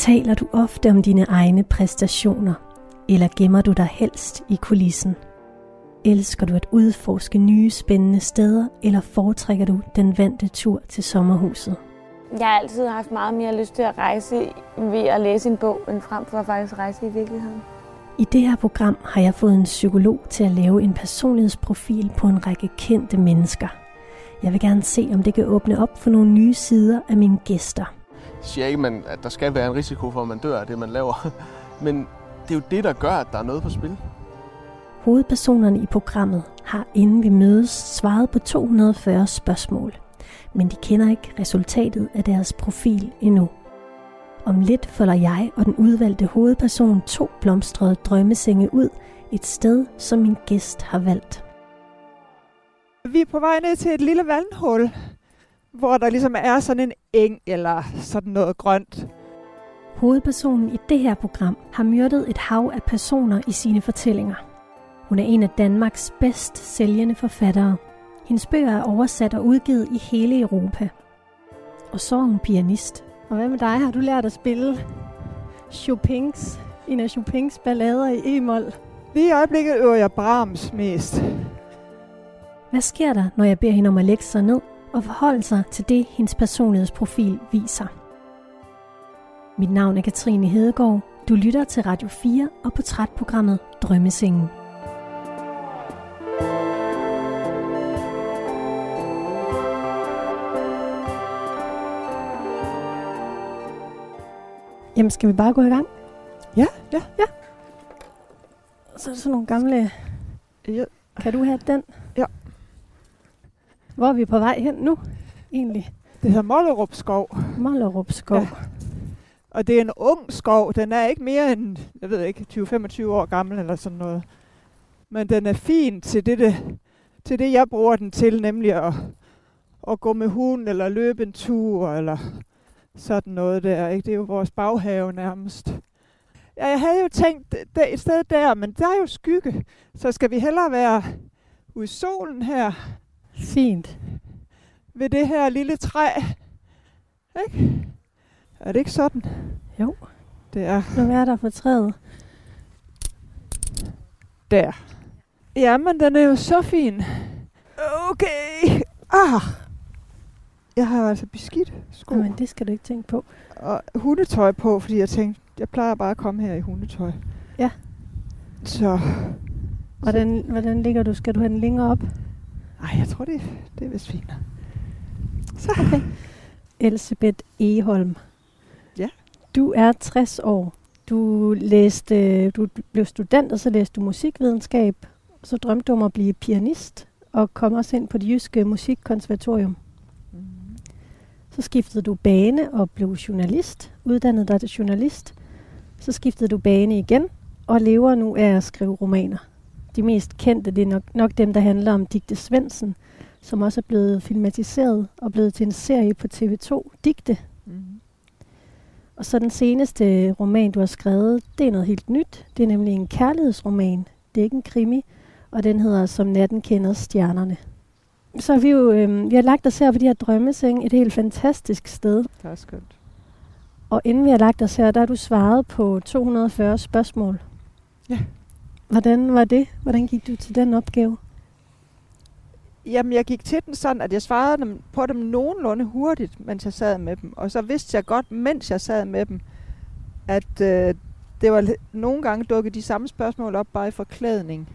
Taler du ofte om dine egne præstationer, eller gemmer du dig helst i kulissen? Elsker du at udforske nye spændende steder, eller foretrækker du den vante tur til sommerhuset? Jeg har altid haft meget mere lyst til at rejse ved at læse en bog, end frem for at faktisk rejse i virkeligheden. I det her program har jeg fået en psykolog til at lave en personlighedsprofil på en række kendte mennesker. Jeg vil gerne se, om det kan åbne op for nogle nye sider af mine gæster. Jeg siger ikke, man, at der skal være en risiko for, at man dør af det, man laver. Men det er jo det, der gør, at der er noget på spil. Hovedpersonerne i programmet har inden vi mødes svaret på 240 spørgsmål. Men de kender ikke resultatet af deres profil endnu. Om lidt folder jeg og den udvalgte hovedperson to blomstrede drømmesenge ud et sted, som min gæst har valgt. Vi er på vej ned til et lille vandhul, hvor der ligesom er sådan en eng eller sådan noget grønt. Hovedpersonen i det her program har myrdet et hav af personer i sine fortællinger. Hun er en af Danmarks bedst sælgende forfattere. Hendes bøger er oversat og udgivet i hele Europa. Og så er hun pianist. Og hvad med dig? Har du lært at spille Chopins, en af Chopins ballader i e-mol? Lige i øjeblikket øver jeg Brahms mest. Hvad sker der, når jeg beder hende om at lægge sig ned og forholde sig til det, hendes personlighedsprofil viser? Mit navn er Katrine Hedegaard. Du lytter til Radio 4 og portrætprogrammet Drømmesengen. Jamen, skal vi bare gå i gang? Ja, ja. Ja. Så er der sådan nogle gamle... Ja. Kan du have den? Ja. Hvor er vi på vej hen nu, egentlig? Det hedder Mollerup Skov, Mollerup Skov. Ja. og det er en ung skov. Den er ikke mere end, jeg ved ikke, 20-25 år gammel eller sådan noget. Men den er fin til det, det, til det jeg bruger den til, nemlig at, at gå med hunden eller løbe en tur eller sådan noget der. Ikke? Det er jo vores baghave nærmest. Ja, jeg havde jo tænkt der, et sted der, men der er jo skygge. Så skal vi hellere være ude i solen her Fint. ved det her lille træ. Ikke? Er det ikke sådan? Jo. Det er Nu er der på træet. der. Jamen, den er jo så fin. Okay. Ah. Jeg har altså beskidt sko Men det skal du ikke tænke på. og hundetøj på, fordi jeg tænkte, jeg plejer bare at komme her i hundetøj. Ja. Så, Hvordan, hvordan ligger du? Skal du have den længere op? Ej, jeg tror, det, det er vist fint. Så, Okay. Elisabeth Eholm. Ja. Du er 60 år. Du læste, du blev student, og så læste du musikvidenskab. Så drømte du om at blive pianist, og kom også ind på det jyske musikkonservatorium. Så skiftede du bane og blev journalist, uddannede dig til journalist. Så skiftede du bane igen, og lever nu af at skrive romaner. De mest kendte, det er nok, nok dem, der handler om Digte Svendsen, som også er blevet filmatiseret og blevet til en serie på TV2, Digte. mm. Og så den seneste roman, du har skrevet, det er noget helt nyt. Det er nemlig en kærlighedsroman. Det er ikke en krimi, og den hedder Som natten kender stjernerne. Så har vi jo øh, vi har lagt os her på de her drømmeseng, et helt fantastisk sted. det er skønt. Og inden vi har lagt os her, der har du svaret på 240 spørgsmål. Ja. Hvordan var det? Hvordan gik du til den opgave? Jamen, jeg gik til den sådan, at jeg svarede dem, på dem nogenlunde hurtigt, mens jeg sad med dem. Og så vidste jeg godt, mens jeg sad med dem, at øh, det var nogle gange dukket de samme spørgsmål op bare i forklædning.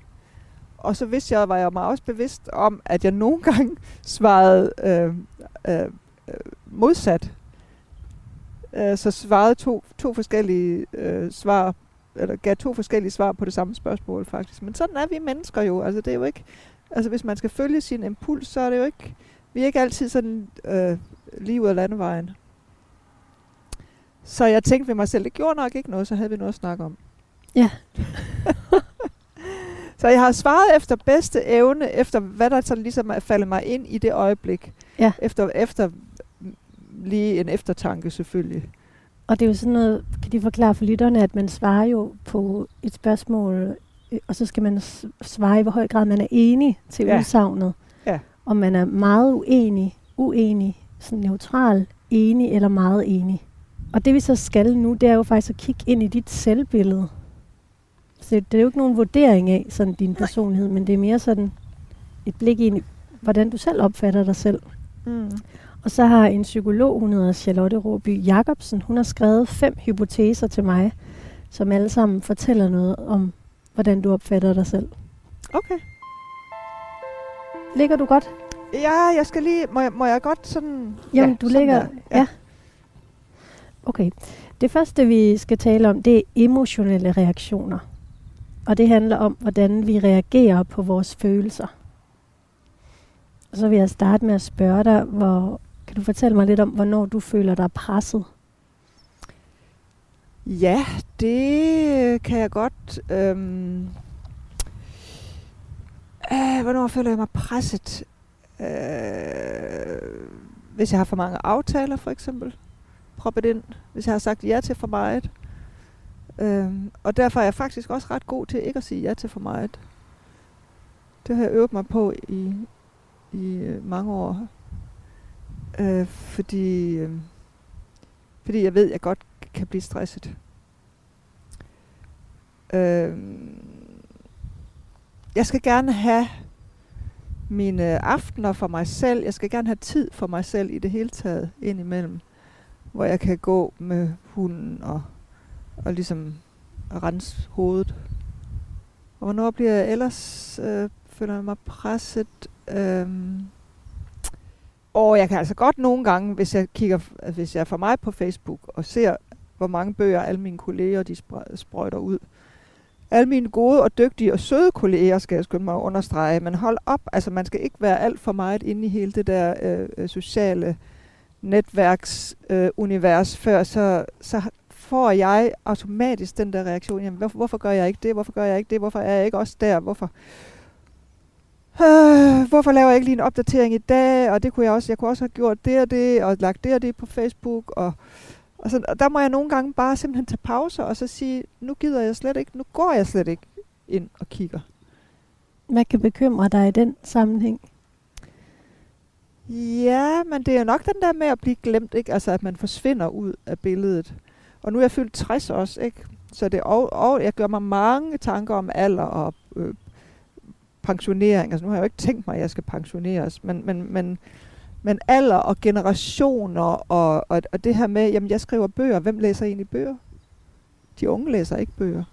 Og så vidste jeg, var jeg mig også bevidst om, at jeg nogle gange svarede øh, øh, øh, modsat. Øh, så svarede to, to forskellige øh, svar, eller gav to forskellige svar på det samme spørgsmål faktisk. Men sådan er vi mennesker jo. Altså det er jo ikke, altså hvis man skal følge sin impuls, så er det jo ikke, vi er ikke altid sådan øh, lige ud af landevejen. Så jeg tænkte ved mig selv, det gjorde nok ikke noget, så havde vi noget at snakke om. Ja. så jeg har svaret efter bedste evne, efter hvad der sådan ligesom er faldet mig ind i det øjeblik. Ja. Efter, efter lige en eftertanke selvfølgelig. Og det er jo sådan noget, kan de forklare for lytterne, at man svarer jo på et spørgsmål, øh, og så skal man svare i, hvor høj grad man er enig til Ja. udsagnet. Ja. Om man er meget uenig, uenig, sådan neutral, enig eller meget enig. Og det vi så skal nu, det er jo faktisk at kigge ind i dit selvbillede. Så det er jo ikke nogen vurdering af sådan din personlighed, men det er mere sådan et blik ind i, hvordan du selv opfatter dig selv. Mm. Og så har en psykolog, hun hedder Charlotte Råby Jacobsen, hun har skrevet fem hypoteser til mig, som alle sammen fortæller noget om, hvordan du opfatter dig selv. Okay. Ligger du godt? Ja, jeg skal lige... Må jeg, må jeg godt sådan... Jamen, ja, du sådan ligger... der. Ja. Okay. Det første, vi skal tale om, det er emotionelle reaktioner. Og det handler om, hvordan vi reagerer på vores følelser. Og så vil jeg starte med at spørge dig, hvor, kan du fortælle mig lidt om, hvornår du føler dig presset? Ja, det kan jeg godt. Øhm, øh, hvornår føler jeg mig presset? Øh, hvis jeg har for mange aftaler, for eksempel. Proppet ind. Hvis jeg har sagt ja til for meget. Øhm, og derfor er jeg faktisk også ret god til ikke at sige ja til for meget. Det har jeg øvet mig på i, i mange år. Øh, fordi, øh, fordi jeg ved, at jeg godt kan blive stresset. Øh, jeg skal gerne have mine aftener for mig selv. Jeg skal gerne have tid for mig selv i det hele taget indimellem. Hvor jeg kan gå med hunden og, og ligesom rense hovedet. Og hvornår bliver jeg ellers, øh, føler jeg mig presset? Øh, og jeg kan altså godt nogle gange, hvis jeg kigger, hvis jeg er for mig på Facebook og ser, hvor mange bøger alle mine kolleger de sprøjter ud. Alle mine gode og dygtige og søde kolleger, skal jeg skynde mig at understrege, men hold op, altså man skal ikke være alt for meget inde i hele det der øh, øh sociale netværksunivers, øh, univers, før så, så får jeg automatisk den der reaktion, jamen hvorfor, hvorfor gør jeg ikke det, hvorfor gør jeg ikke det, hvorfor er jeg ikke også der, hvorfor, øh, hvorfor laver jeg ikke lige en opdatering i dag, og det kunne jeg også, jeg kunne også have gjort det og det, og lagt det og det på Facebook, og, og, så, og der må jeg nogle gange bare simpelthen tage pauser, og så sige, nu gider jeg slet ikke, nu går jeg slet ikke ind og kigger. Hvad kan bekymre dig i den sammenhæng? Ja, men det er jo nok den der med at blive glemt, ikke? Altså, at man forsvinder ud af billedet. Og nu er jeg fyldt 60 også, ikke? Så det, og, og jeg gør mig mange tanker om alder og øh, pensionering. Altså, nu har jeg jo ikke tænkt mig, at jeg skal pensioneres, men, men, men, men alder og generationer og, og, og det her med, jamen jeg skriver bøger. Hvem læser egentlig bøger? De unge læser ikke bøger.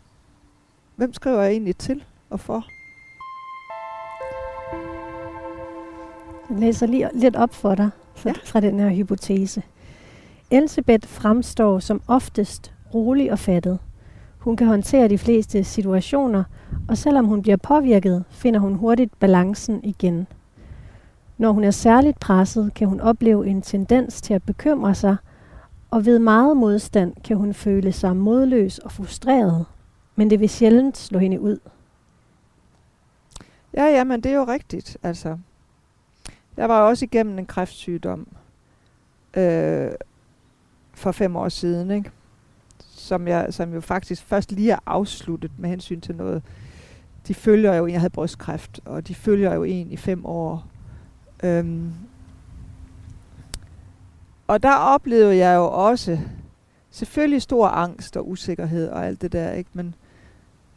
Hvem skriver jeg egentlig til og for? Jeg læser lige lidt op for dig fra, Ja. fra den her hypotese. Elisabeth fremstår som oftest rolig og fattet. Hun kan håndtere de fleste situationer, og selvom hun bliver påvirket, finder hun hurtigt balancen igen. Når hun er særligt presset, kan hun opleve en tendens til at bekymre sig, og ved meget modstand kan hun føle sig modløs og frustreret, men det vil sjældent slå hende ud. Ja, ja, men det er jo rigtigt. Altså, jeg var også igennem en kræftsygdom øh, for fem år siden, ikke? Som, jeg, som jo faktisk først lige er afsluttet med hensyn til noget. De følger jo en, jeg havde brystkræft, og de følger jo en i fem år. Øhm, og der oplevede jeg jo også selvfølgelig stor angst og usikkerhed og alt det der, ikke? Men,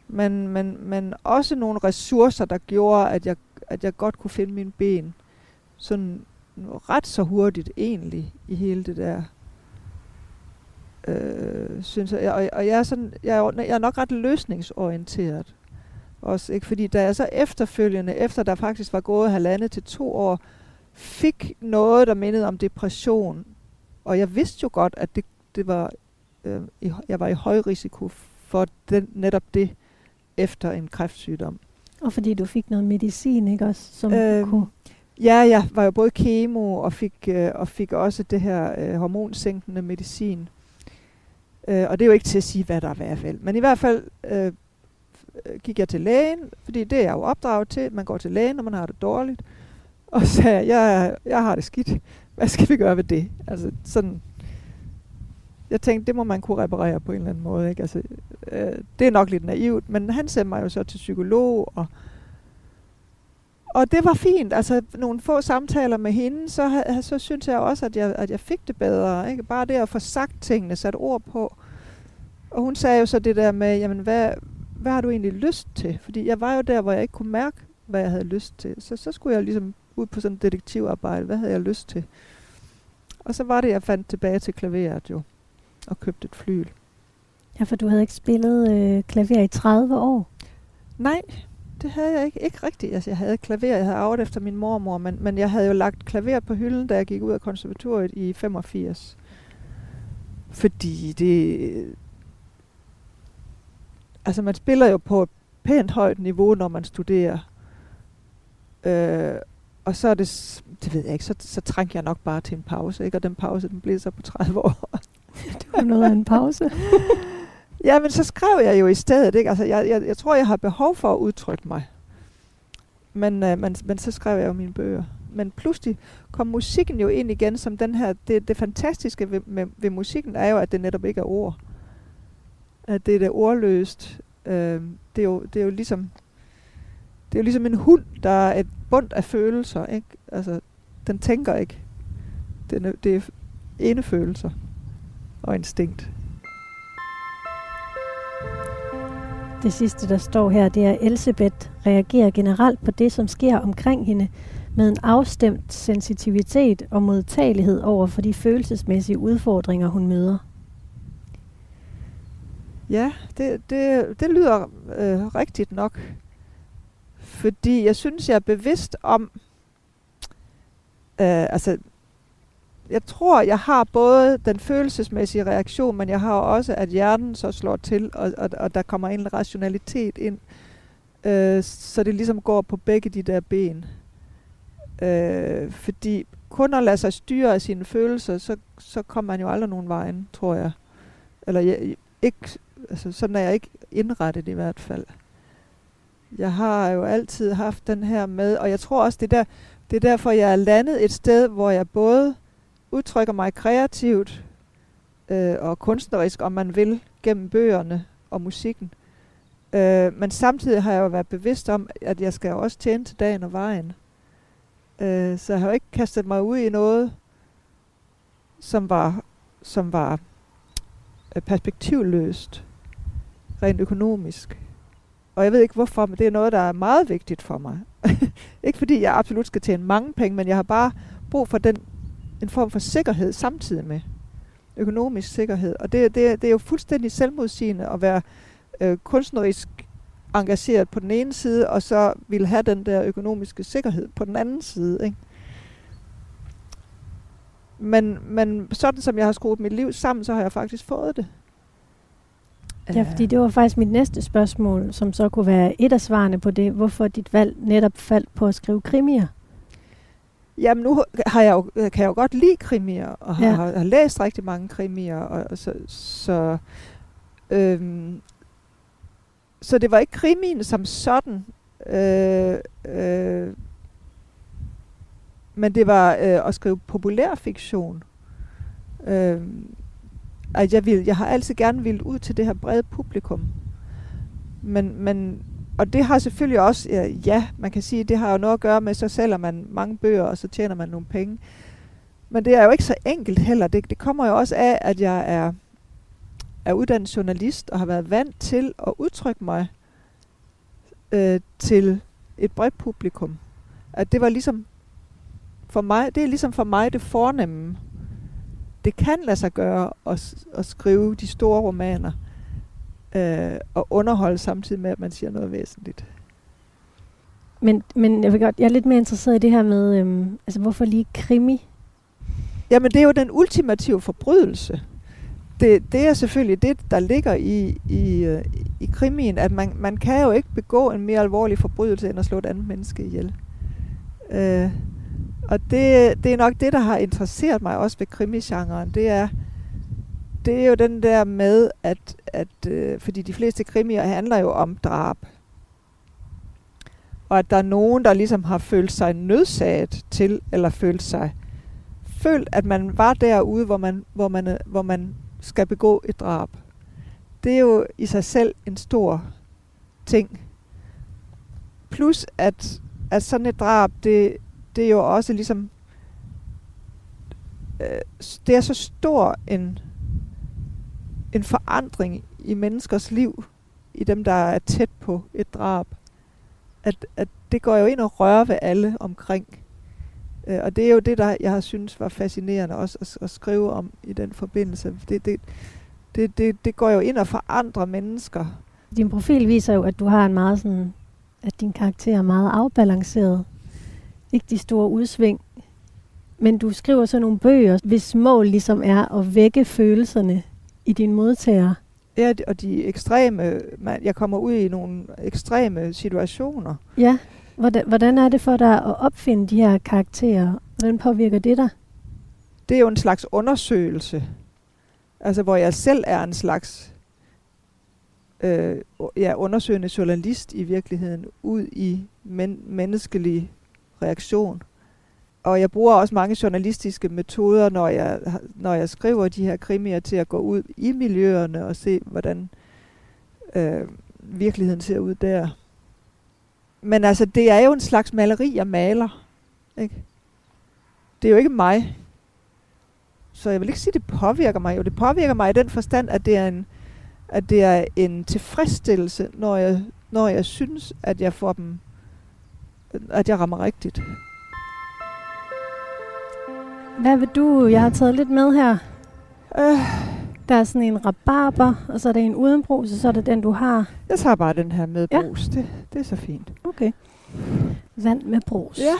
men, men, men også nogle ressourcer, der gjorde, at jeg, at jeg godt kunne finde mine ben sådan ret så hurtigt egentlig i hele det der. Øh, synes jeg, og, og jeg er sådan, jeg er, jeg er nok ret løsningsorienteret også, ikke? Fordi da jeg så efterfølgende, efter der faktisk var gået halvandet til to år, fik noget, der mindede om depression, og jeg vidste jo godt, at det, det var, øh, i, jeg var i høj risiko for den, netop det efter en kræftsygdom. Og fordi du fik noget medicin, ikke også? Som Øhm, kunne Ja, jeg var jo både kemo og fik, øh, og fik også det her øh, hormonsænkende medicin. Øh, og det er jo ikke til at sige, hvad der er i hvert fald. Men i hvert fald øh, øh, gik jeg til lægen, fordi det er jeg jo opdraget til. Man går til lægen, når man har det dårligt. Og sagde, jeg, jeg har det skidt. Hvad skal vi gøre ved det? Altså sådan, jeg tænkte, det må man kunne reparere på en eller anden måde. Ikke? Altså, øh, det er nok lidt naivt, men han sendte mig jo så til psykolog, og og det var fint. Altså, nogle få samtaler med hende, så, så synes jeg også, at jeg, at jeg fik det bedre. Ikke? Bare det at få sagt tingene, sat ord på. Og hun sagde jo så det der med, jamen, hvad, hvad har du egentlig lyst til? Fordi jeg var jo der, hvor jeg ikke kunne mærke, hvad jeg havde lyst til. Så, så skulle jeg ligesom ud på sådan et detektivarbejde. Hvad havde jeg lyst til? Og så var det, jeg fandt tilbage til klaveret jo, og købte et flyl. Ja, for du havde ikke spillet øh, klaver i 30 år. Nej, det havde jeg ikke. Ikke rigtigt. Altså, jeg havde klaver, jeg havde arvet efter min mormor, men, men jeg havde jo lagt klaver på hylden, da jeg gik ud af konservatoriet i 85. Fordi det... Altså, man spiller jo på et pænt højt niveau, når man studerer. Øh, og så er det, det ved jeg ikke, så, så trænger jeg nok bare til en pause, ikke? Og den pause, den blev så på 30 år. det var noget af en pause. Ja, men så skrev jeg jo i stedet, ikke? Altså, jeg, jeg, jeg tror, jeg har behov for at udtrykke mig. Men, øh, men, men så skrev jeg jo mine bøger. Men pludselig kom musikken jo ind igen som den her... Det, det fantastiske ved, med, ved musikken er jo, at det netop ikke er ord. At det er det ordløst. Øh, det, er jo, det er jo ligesom... Det er jo ligesom en hund, der er et bund af følelser, ikke? Altså, den tænker ikke. Den er, det er ene følelser og instinkt. Det sidste, der står her, det er, Elisabeth reagerer generelt på det, som sker omkring hende, med en afstemt sensitivitet og modtagelighed over for de følelsesmæssige udfordringer, hun møder. Ja, det, det, det lyder øh, rigtigt nok. Fordi jeg synes, jeg er bevidst om, øh, altså jeg tror, jeg har både den følelsesmæssige reaktion, men jeg har også, at hjernen så slår til, og, og, og der kommer en rationalitet ind. Øh, så det ligesom går på begge de der ben. Øh, fordi kun at lade sig styre af sine følelser, så, så kommer man jo aldrig nogen vejen, tror jeg. Eller jeg, ikke, altså, sådan er jeg ikke indrettet i hvert fald. Jeg har jo altid haft den her med, og jeg tror også, det, der, det er derfor, jeg er landet et sted, hvor jeg både udtrykker mig kreativt øh, og kunstnerisk, om man vil, gennem bøgerne og musikken. Øh, men samtidig har jeg jo været bevidst om, at jeg skal også tjene til dagen og vejen. Øh, så jeg har jo ikke kastet mig ud i noget, som var, som var øh, perspektivløst, rent økonomisk. Og jeg ved ikke hvorfor, men det er noget, der er meget vigtigt for mig. ikke fordi jeg absolut skal tjene mange penge, men jeg har bare brug for den en form for sikkerhed samtidig med økonomisk sikkerhed. Og det, det, det er jo fuldstændig selvmodsigende at være øh, kunstnerisk engageret på den ene side, og så vil have den der økonomiske sikkerhed på den anden side. Ikke? Men, men sådan som jeg har skruet mit liv sammen, så har jeg faktisk fået det. Ja, fordi det var faktisk mit næste spørgsmål, som så kunne være et af svarene på det, hvorfor dit valg netop faldt på at skrive krimier. Jamen nu har jeg jo, kan jeg jo godt lide krimier, og har, ja. har, har læst rigtig mange krimier, og, og så, så, øhm, så det var ikke krimien som sådan, øh, øh, men det var øh, at skrive populær fiktion. Øh, at jeg, vil, jeg har altid gerne ville ud til det her brede publikum. Men, men og det har selvfølgelig også, ja, ja, man kan sige, det har jo noget at gøre med, så sælger man mange bøger, og så tjener man nogle penge. Men det er jo ikke så enkelt heller. Det, det kommer jo også af, at jeg er, er uddannet journalist, og har været vant til at udtrykke mig øh, til et bredt publikum. At det var ligesom, for mig, det er ligesom for mig det fornemme. Det kan lade sig gøre at, at skrive de store romaner øh, og underholde samtidig med, at man siger noget væsentligt. Men, men jeg, vil godt, jeg er lidt mere interesseret i det her med, øhm, altså hvorfor lige krimi? Jamen det er jo den ultimative forbrydelse. Det, det er selvfølgelig det, der ligger i, i, øh, i krimien, at man, man kan jo ikke begå en mere alvorlig forbrydelse, end at slå et andet menneske ihjel. Øh, og det, det er nok det, der har interesseret mig også ved krimisgenren. Det er, det er jo den der med, at, at øh, fordi de fleste krimier handler jo om drab. Og at der er nogen, der ligesom har følt sig nødsaget til, eller følt sig følt, at man var derude, hvor man, hvor man, øh, hvor man skal begå et drab. Det er jo i sig selv en stor ting. Plus at at sådan et drab, det, det er jo også ligesom, øh, det er så stor en, en forandring i menneskers liv, i dem, der er tæt på et drab, at, at det går jo ind og rører ved alle omkring. Øh, og det er jo det, der jeg har synes var fascinerende også at, at skrive om i den forbindelse. Det, det, det, det, det går jo ind og forandrer mennesker. Din profil viser jo, at du har en meget sådan, at din karakter er meget afbalanceret. Ikke de store udsving. Men du skriver så nogle bøger, hvis mål ligesom er at vække følelserne i dine modtagere. Ja, og de ekstreme, man, jeg kommer ud i nogle ekstreme situationer. Ja, hvordan, hvordan er det for dig at opfinde de her karakterer? Hvordan påvirker det dig? Det er jo en slags undersøgelse, altså hvor jeg selv er en slags øh, ja, undersøgende journalist i virkeligheden, ud i men, menneskelig reaktion. Og jeg bruger også mange journalistiske metoder, når jeg, når jeg skriver de her krimier, til at gå ud i miljøerne og se, hvordan øh, virkeligheden ser ud der. Men altså, det er jo en slags maleri, jeg maler. Ikke? Det er jo ikke mig. Så jeg vil ikke sige, at det påvirker mig. Jo, det påvirker mig i den forstand, at det er en, at det er en tilfredsstillelse, når jeg, når jeg synes, at jeg får dem, at jeg rammer rigtigt. Hvad vil du? Jeg har taget lidt med her. Øh, Der er sådan en rabarber, og så er der en uden brus, og så er der den, du har. jeg tager bare den her med brus. Ja. Det, det er så fint. Okay. Vand med brus. Ja.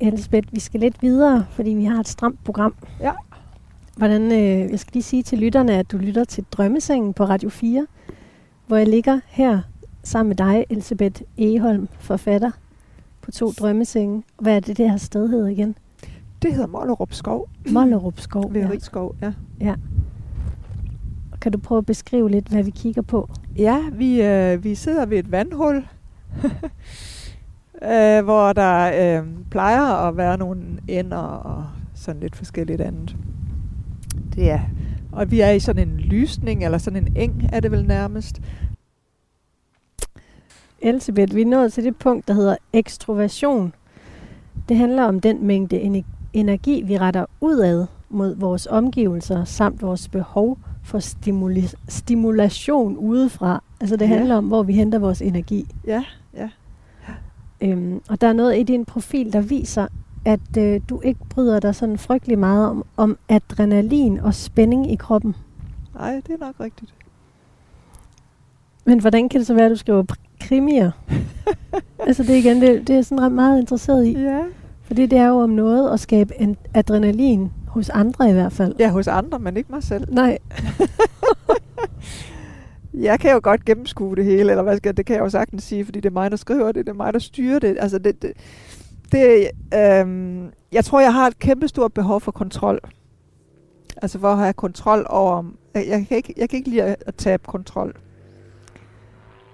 Elisabeth, vi skal lidt videre, fordi vi har et stramt program. Ja. Hvordan, øh, jeg skal lige sige til lytterne, at du lytter til Drømmesengen på Radio 4, hvor jeg ligger her sammen med dig, Elisabeth Egeholm, forfatter på to drømmesenge. Hvad er det, det her sted hedder igen? Det hedder Mollerup Skov. Mollerup Skov. Ved ja. Rigskov, ja. ja. Kan du prøve at beskrive lidt, hvad vi kigger på? Ja, vi, øh, vi sidder ved et vandhul, øh, hvor der øh, plejer at være nogle ender og sådan lidt forskelligt andet. Det er. Og vi er i sådan en lysning, eller sådan en eng er det vel nærmest. Elisabeth, vi er nået til det punkt, der hedder ekstroversion. Det handler om den mængde energi, vi retter udad mod vores omgivelser, samt vores behov for stimuli- stimulation udefra. Altså det Ja. handler om, hvor vi henter vores energi. Ja, ja. Øhm, og der er noget i din profil, der viser, at øh, du ikke bryder dig sådan frygtelig meget om, om adrenalin og spænding i kroppen. Nej, det er nok rigtigt. Men hvordan kan det så være, at du skriver krimier? altså det, er igen, det, det er jeg sådan ret meget interesseret i. Ja. Fordi det er jo om noget at skabe en adrenalin hos andre i hvert fald. Ja, hos andre, men ikke mig selv. Nej, Jeg kan jo godt gennemskue det hele, eller hvad skal jeg, det kan jeg jo sagtens sige, fordi det er mig, der skriver det, det er mig, der styrer det. Altså det, det, det øhm, jeg tror, jeg har et kæmpestort behov for kontrol. Altså for at have kontrol over... Jeg, jeg, kan, ikke, jeg kan ikke lide at, at tabe kontrol.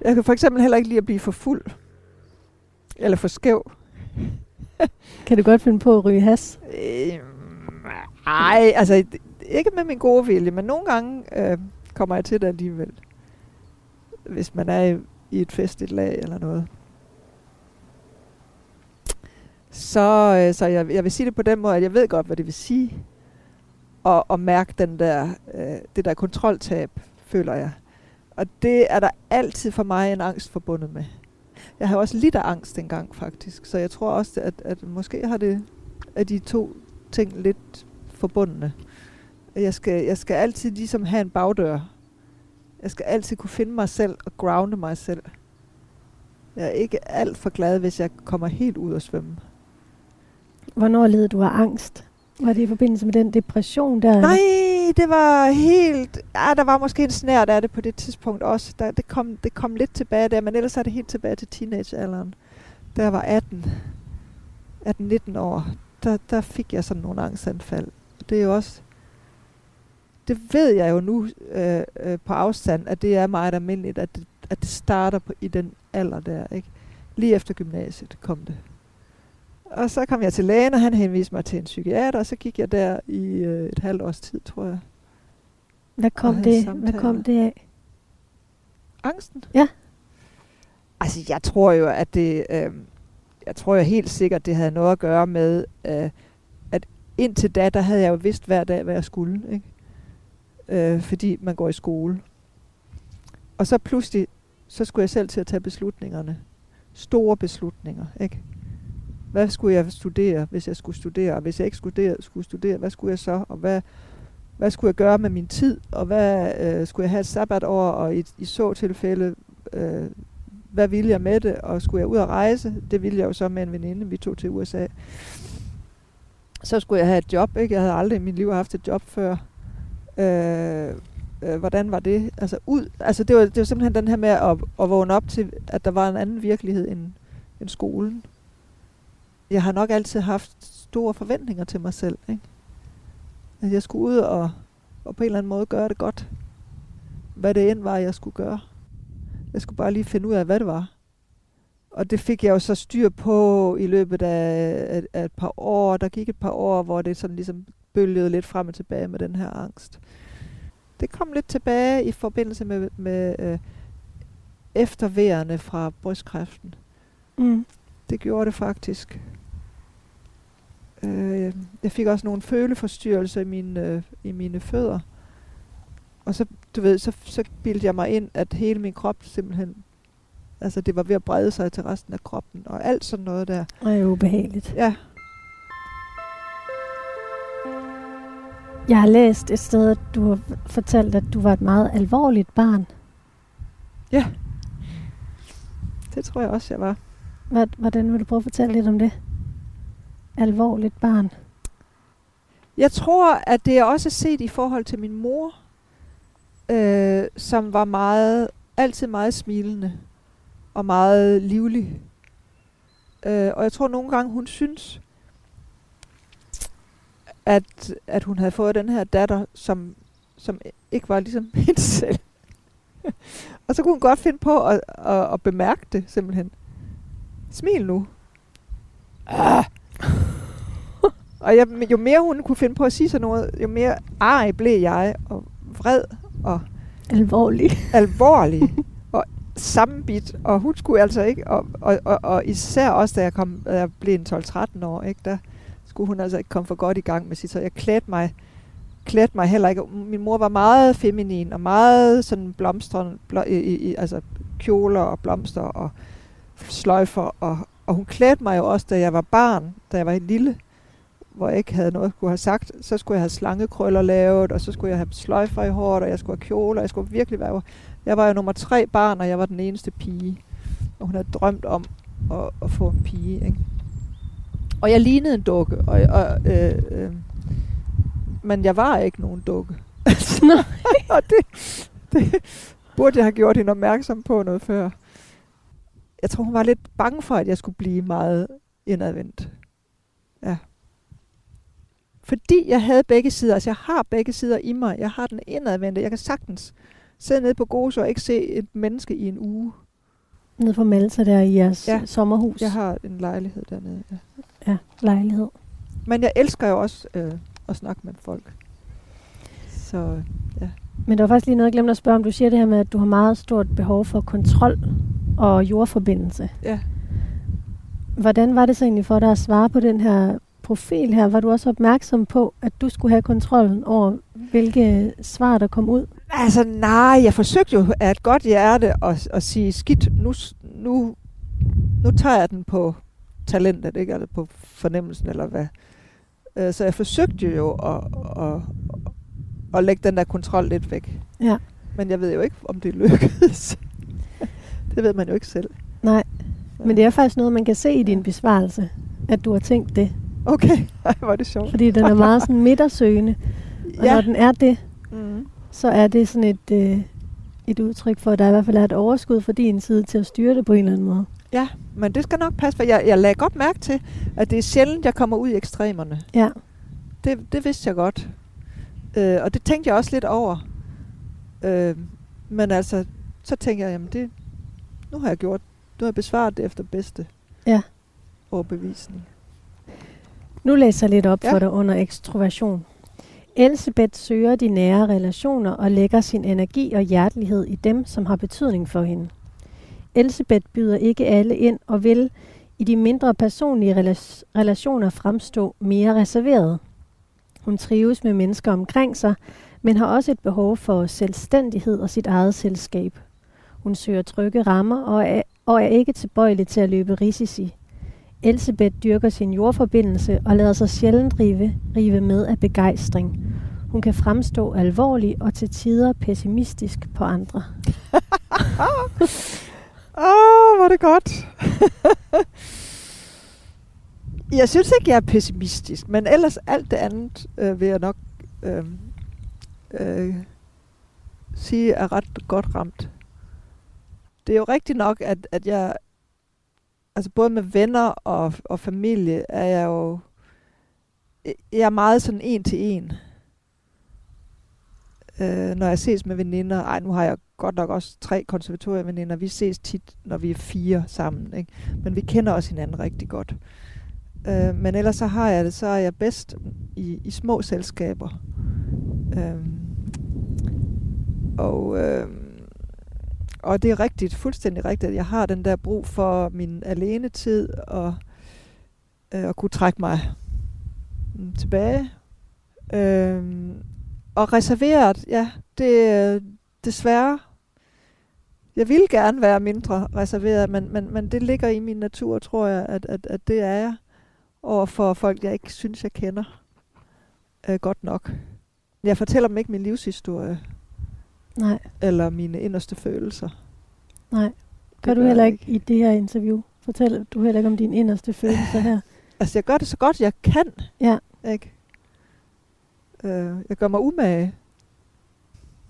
Jeg kan for eksempel heller ikke lide at blive for fuld. Eller for skæv. kan du godt finde på at ryge has? Øh, ej, altså ikke med min gode vilje, men nogle gange øh, kommer jeg til det alligevel. Hvis man er i, i et festligt lag eller noget. Så, øh, så jeg, jeg vil sige det på den måde, at jeg ved godt, hvad det vil sige. Og, og mærke den der, øh, det der kontroltab, føler jeg. Og det er der altid for mig en angst forbundet med. Jeg har også lidt af angst engang, faktisk. Så jeg tror også, at, at måske har det af de to ting lidt forbundne. Jeg skal, jeg skal altid ligesom have en bagdør. Jeg skal altid kunne finde mig selv og grounde mig selv. Jeg er ikke alt for glad, hvis jeg kommer helt ud og svømme. Hvornår led du af angst? Var det i forbindelse med den depression der? Nej, det var helt... Ja, der var måske en snært af det på det tidspunkt også. Der, det, kom, det kom lidt tilbage der, men ellers er det helt tilbage til teenagealderen. Da jeg var 18, 18-19 år, der, der fik jeg sådan nogle angstanfald. Det er jo også... Det ved jeg jo nu øh, øh, på afstand, at det er meget almindeligt, at det, at det starter på, i den alder der. Ikke? Lige efter gymnasiet kom det. Og så kom jeg til lægen, og han henviste mig til en psykiater, og så gik jeg der i øh, et halvt års tid, tror jeg. Hvad kom, det, havde hvad samtaler. kom det af? Angsten? Ja. Altså, jeg tror jo, at det... Øh, jeg tror jo helt sikkert, det havde noget at gøre med, øh, at indtil da, der havde jeg jo vidst hver dag, hvad jeg skulle. Ikke? Øh, fordi man går i skole. Og så pludselig, så skulle jeg selv til at tage beslutningerne. Store beslutninger, ikke? Hvad skulle jeg studere, hvis jeg skulle studere? Og hvis jeg ikke studerede, skulle studere, hvad skulle jeg så? Og hvad, hvad skulle jeg gøre med min tid? Og hvad øh, skulle jeg have et sabbatår? Og i, i så tilfælde, øh, hvad ville jeg med det? Og skulle jeg ud og rejse? Det ville jeg jo så med en veninde. Vi tog til USA. Så skulle jeg have et job. Ikke? Jeg havde aldrig i mit liv haft et job før. Øh, øh, hvordan var det? Altså, ud, altså det, var, det var simpelthen den her med at, at vågne op til, at der var en anden virkelighed end, end skolen. Jeg har nok altid haft store forventninger til mig selv. Ikke? At jeg skulle ud og, og på en eller anden måde gøre det godt. Hvad det end var, jeg skulle gøre. Jeg skulle bare lige finde ud af, hvad det var. Og det fik jeg jo så styr på i løbet af, af, af et par år. Der gik et par år, hvor det sådan ligesom bølgede lidt frem og tilbage med den her angst. Det kom lidt tilbage i forbindelse med, med øh, efterværende fra brystkræften. Mm. Det gjorde det faktisk. Øh, jeg fik også nogle føleforstyrrelser i mine, øh, i mine fødder. Og så, du ved, så, så bildte jeg mig ind, at hele min krop simpelthen, altså det var ved at brede sig til resten af kroppen, og alt sådan noget der. Det er ubehageligt. Ja, Jeg har læst et sted, at du har fortalt, at du var et meget alvorligt barn. det tror jeg også, jeg var. Hvordan vil du prøve at fortælle lidt om det? Alvorligt barn. Jeg tror, at det er også set i forhold til min mor, øh, som var meget, altid meget smilende og meget livlig. Øh, og jeg tror nogle gange, hun synes, at, at hun havde fået den her datter, som, som ikke var ligesom hende selv. og så kunne hun godt finde på at, at, at bemærke det simpelthen. Smil nu. Ah. og jeg, jo mere hun kunne finde på at sige sådan noget, jo mere ej blev jeg, og vred, og Alvorligt. alvorlig og sammenbit, og hun skulle altså ikke, og, og, og, og især også da jeg, kom, da jeg blev en 12-13 år, ikke, der skulle hun altså ikke komme for godt i gang med sit, så jeg klædte mig, klædte mig heller ikke. Min mor var meget feminin, og meget sådan blomstrende, blå, i, i, altså kjoler og blomster og sløjfer, og, og hun klædte mig jo også, da jeg var barn, da jeg var lille, hvor jeg ikke havde noget at kunne have sagt, så skulle jeg have slangekrøller lavet, og så skulle jeg have sløjfer i håret, og jeg skulle have kjoler, jeg skulle virkelig være... Jeg var jo nummer tre barn, og jeg var den eneste pige. Og hun havde drømt om at, at få en pige, ikke? Og jeg lignede en dukke, og, og, øh, øh, men jeg var ikke nogen dukke. Nej. og det, det burde jeg have gjort hende opmærksom på noget før. Jeg tror, hun var lidt bange for, at jeg skulle blive meget indadvendt. Ja. Fordi jeg havde begge sider. Altså, jeg har begge sider i mig. Jeg har den indadvendte. Jeg kan sagtens sidde nede på Gozo og ikke se et menneske i en uge. Nede på Malta der i jeres Ja. sommerhus. Jeg har en lejlighed dernede. Ja. Ja, lejlighed. Men jeg elsker jo også øh, at snakke med folk. Så. Men der var faktisk lige noget, jeg glemte at spørge om. Du siger det her med, at du har meget stort behov for kontrol og jordforbindelse. Ja. Hvordan var det så egentlig for dig at svare på den her profil her? Var du også opmærksom på, at du skulle have kontrollen over, hvilke svar, der kom ud? Altså nej, jeg forsøgte jo af et godt hjerte at, at sige, skidt, nu, nu, nu tager jeg den på talentet, ikke? Eller på fornemmelsen, eller hvad. Øh, Så jeg forsøgte jo at, at, at lægge den der kontrol lidt væk. Ja. Men jeg ved jo ikke, om det lykkedes. det ved man jo ikke selv. Nej, men det er faktisk noget, man kan se i din besvarelse, at du har tænkt det. Okay, Ej, hvor er det sjovt. Fordi den er meget sådan midtersøgende. Og når den er det, Mm. så er det sådan et, øh, et udtryk for, at der i hvert fald er et overskud fra din side til at styre det på en eller anden måde. Ja, men det skal nok passe, for jeg, jeg lagde godt mærke til, at det er sjældent, jeg kommer ud i ekstremerne. Ja, Det, det vidste jeg godt. Øh, og det tænkte jeg også lidt over. Øh, men altså, så tænker jeg, jamen det, nu har jeg gjort, nu har jeg besvaret det efter bedste Ja. overbevisning. nu læser jeg lidt op Ja. for dig under ekstroversion. Elisabeth søger de nære relationer og lægger sin energi og hjertelighed i dem, som har betydning for hende. Elisabeth byder ikke alle ind og vil i de mindre personlige relationer fremstå mere reserveret. Hun trives med mennesker omkring sig, men har også et behov for selvstændighed og sit eget selskab. Hun søger trygge rammer og er, og er ikke tilbøjelig til at løbe risici. Elisabeth dyrker sin jordforbindelse og lader sig sjældent rive, rive med af begejstring. Hun kan fremstå alvorlig og til tider pessimistisk på andre. Åh, oh, hvor er det godt. jeg synes ikke, jeg er pessimistisk, men ellers alt det andet øh, vil jeg nok øh, øh, sige er ret godt ramt. Det er jo rigtigt nok, at, at jeg, altså både med venner og, og familie, er jeg jo, jeg er meget sådan en til en. Øh, når jeg ses med veninder, ej nu har jeg godt nok også tre konservatorieveninder, vi ses tit, når vi er fire sammen, ikke? men vi kender også hinanden rigtig godt. Øh, Øh, men ellers så har jeg det, så er jeg bedst i, i små selskaber. Øh, og, øh, og det er rigtigt, fuldstændig rigtigt, at jeg har den der brug for min alene tid og øh, at kunne trække mig tilbage. Øh, og reserveret, ja, det er desværre. Jeg vil gerne være mindre reserveret, men, men, men det ligger i min natur, tror jeg, at, at, at det er jeg over for folk, jeg ikke synes, jeg kender øh, godt nok. Jeg fortæller dem ikke min livshistorie. Nej. Eller mine inderste følelser. Nej. Gør du heller ikke i det her interview? Fortæller du heller ikke om dine inderste følelser her? Altså, jeg gør det så godt, jeg kan. Ja. Ikke? Øh, jeg gør mig umage.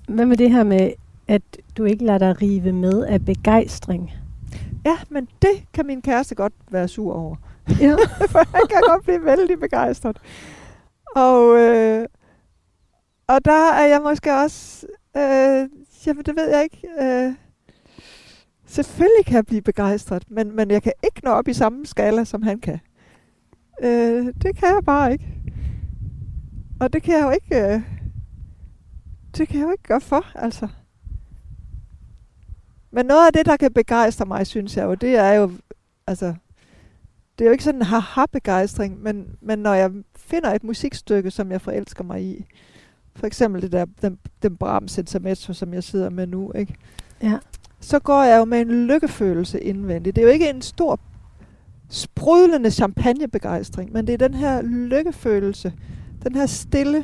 Hvad med det her med, at du ikke lader dig rive med af begejstring? Ja, men det kan min kæreste godt være sur over. Ja. For han kan godt blive vældig begejstret. Og, øh, og der er jeg måske også, øh, jamen det ved jeg ikke, øh, selvfølgelig kan jeg blive begejstret, men, men jeg kan ikke nå op i samme skala, som han kan. Øh, det kan jeg bare ikke. Og det kan jeg jo ikke, øh, det kan jeg jo ikke gøre for, altså. Men noget af det, der kan begejstre mig, synes jeg jo, det er jo, altså, det er jo ikke sådan en haha-begejstring, men, men når jeg finder et musikstykke, som jeg forelsker mig i, for eksempel det der, den, den Brahms Intermezzo, som jeg sidder med nu, ikke? Ja. så går jeg jo med en lykkefølelse indvendigt. Det er jo ikke en stor, sprudlende champagnebegejstring, men det er den her lykkefølelse, den her stille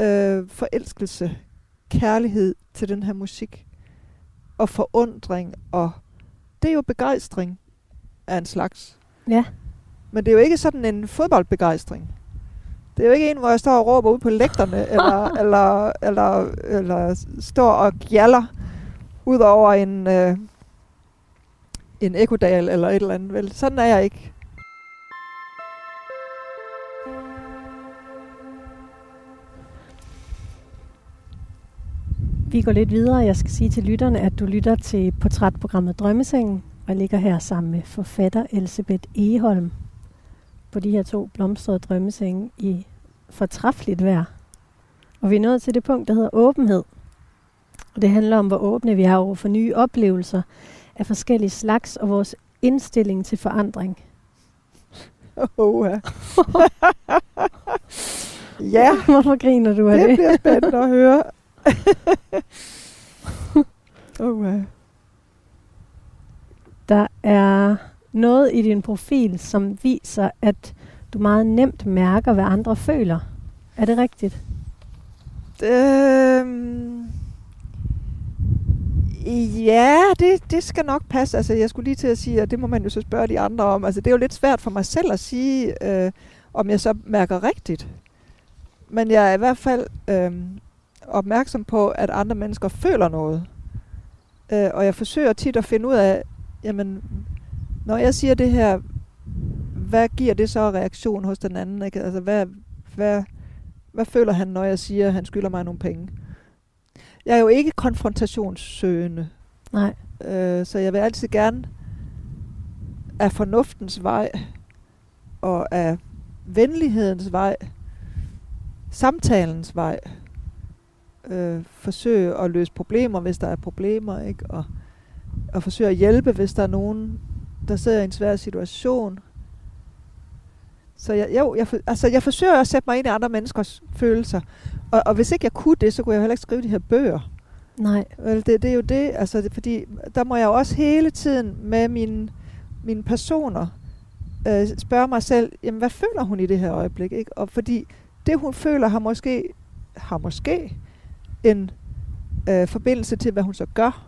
øh, forelskelse, kærlighed til den her musik, og forundring, og det er jo begejstring af en slags. Ja. Men det er jo ikke sådan en fodboldbegejstring. Det er jo ikke en, hvor jeg står og råber ud på lægterne, eller, eller, eller, eller står og gjaller ud over en, øh, en ekodal eller et eller andet. Vel, sådan er jeg ikke. Vi går lidt videre. Jeg skal sige til lytterne, at du lytter til portrætprogrammet Drømmesengen, og jeg ligger her sammen med forfatter Elisabeth Egeholm på de her to blomstrede drømmesenge i fortræffeligt vejr. Og vi er nået til det punkt, der hedder åbenhed. Og det handler om, hvor åbne vi er over for nye oplevelser af forskellige slags, og vores indstilling til forandring. Oh, ja. ja. Hvorfor griner du af det? Det bliver spændende at høre. oh, ja. Der er noget i din profil, som viser, at du meget nemt mærker, hvad andre føler. Er det rigtigt? Øhm, ja, det, det skal nok passe. Altså, jeg skulle lige til at sige, at det må man jo så spørge de andre om. Altså, det er jo lidt svært for mig selv at sige, øh, om jeg så mærker rigtigt. Men jeg er i hvert fald øh, opmærksom på, at andre mennesker føler noget. Øh, og jeg forsøger tit at finde ud af, jamen, når jeg siger det her, hvad giver det så reaktion hos den anden? Ikke? Altså, hvad, hvad, hvad føler han, når jeg siger, at han skylder mig nogle penge? Jeg er jo ikke konfrontationssøgende. Nej. Øh, så jeg vil altid gerne af fornuftens vej og af venlighedens vej, samtalens vej, øh, forsøge at løse problemer, hvis der er problemer, ikke? Og og forsøger at hjælpe, hvis der er nogen, der sidder i en svær situation. Så jeg, jo, jeg, altså jeg forsøger at sætte mig ind i andre menneskers følelser. Og, og hvis ikke jeg kunne det, så kunne jeg heller ikke skrive de her bøger. Nej. Vel, det, det er jo det, altså, det, fordi der må jeg jo også hele tiden med mine, mine personer øh, spørge mig selv, jamen hvad føler hun i det her øjeblik? Ikke? Og fordi det hun føler har måske, har måske en øh, forbindelse til, hvad hun så gør.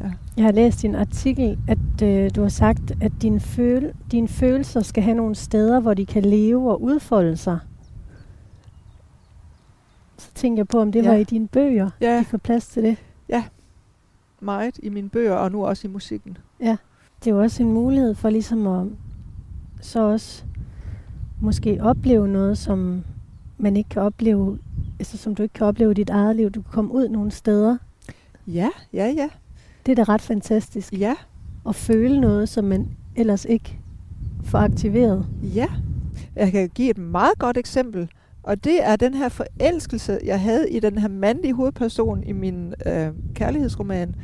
Ja. Jeg har læst en artikel, at øh, du har sagt, at din føl- dine følelser skal have nogle steder, hvor de kan leve og udfolde sig. Så tænker jeg på, om det ja. var i dine bøger, ja. de får plads til det. Ja, meget i mine bøger, og nu også i musikken. Ja, det er jo også en mulighed for ligesom at så også måske opleve noget, som man ikke kan opleve, altså som du ikke kan opleve i dit eget liv. Du kan komme ud nogle steder. Ja, ja, ja. Det er da ret fantastisk. Ja. At føle noget, som man ellers ikke får aktiveret. Ja. Jeg kan give et meget godt eksempel. Og det er den her forelskelse, jeg havde i den her mandlige hovedperson i min øh, kærlighedsroman,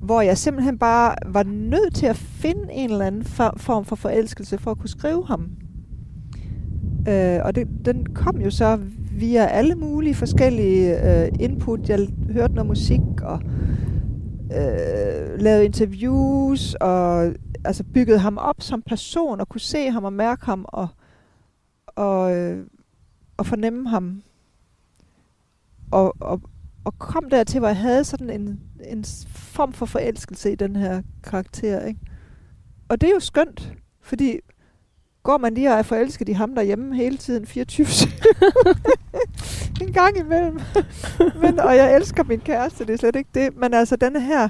hvor jeg simpelthen bare var nødt til at finde en eller anden form for forelskelse for at kunne skrive ham. Øh, og det, den kom jo så via alle mulige forskellige øh, input. Jeg hørte noget musik og øh, lavede interviews og altså byggede ham op som person og kunne se ham og mærke ham og, og, øh, og fornemme ham. Og, og, og kom dertil, hvor jeg havde sådan en, en form for forelskelse i den her karakter. Ikke? Og det er jo skønt, fordi går man lige og er forelsket i ham derhjemme hele tiden, 24 En gang imellem. Men, og jeg elsker min kæreste, det er slet ikke det. Men altså denne her,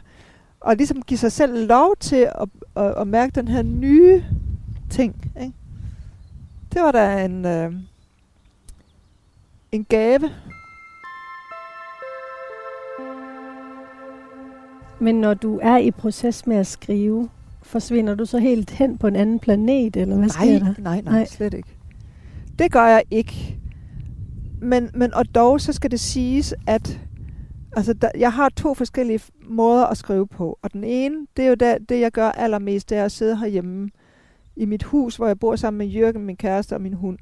og ligesom give sig selv lov til at, at, at mærke den her nye ting. Ikke? Det var da en, øh, en gave. Men når du er i proces med at skrive, forsvinder du så helt hen på en anden planet, eller hvad nej, sker der? Nej, nej, nej, slet ikke. Det gør jeg ikke. Men, men og dog, så skal det siges, at altså, der, jeg har to forskellige måder at skrive på. Og den ene, det er jo der, det, jeg gør allermest, det er at sidde herhjemme i mit hus, hvor jeg bor sammen med Jørgen, min kæreste og min hund.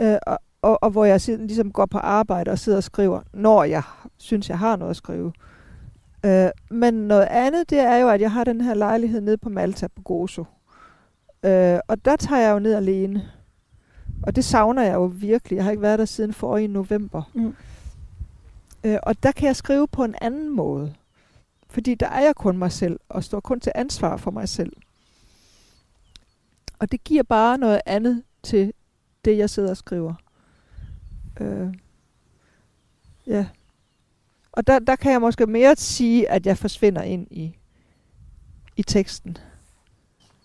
Øh, og, og, og hvor jeg ligesom går på arbejde og sidder og skriver, når jeg synes, jeg har noget at skrive. Øh, men noget andet, det er jo, at jeg har den her lejlighed nede på Malta på Gozo. Øh, og der tager jeg jo ned alene. Og det savner jeg jo virkelig. Jeg har ikke været der siden forrige november. Mm. Øh, og der kan jeg skrive på en anden måde. Fordi der er jeg kun mig selv, og står kun til ansvar for mig selv. Og det giver bare noget andet til det, jeg sidder og skriver. Øh, ja. Og der, der kan jeg måske mere sige, at jeg forsvinder ind i, i teksten.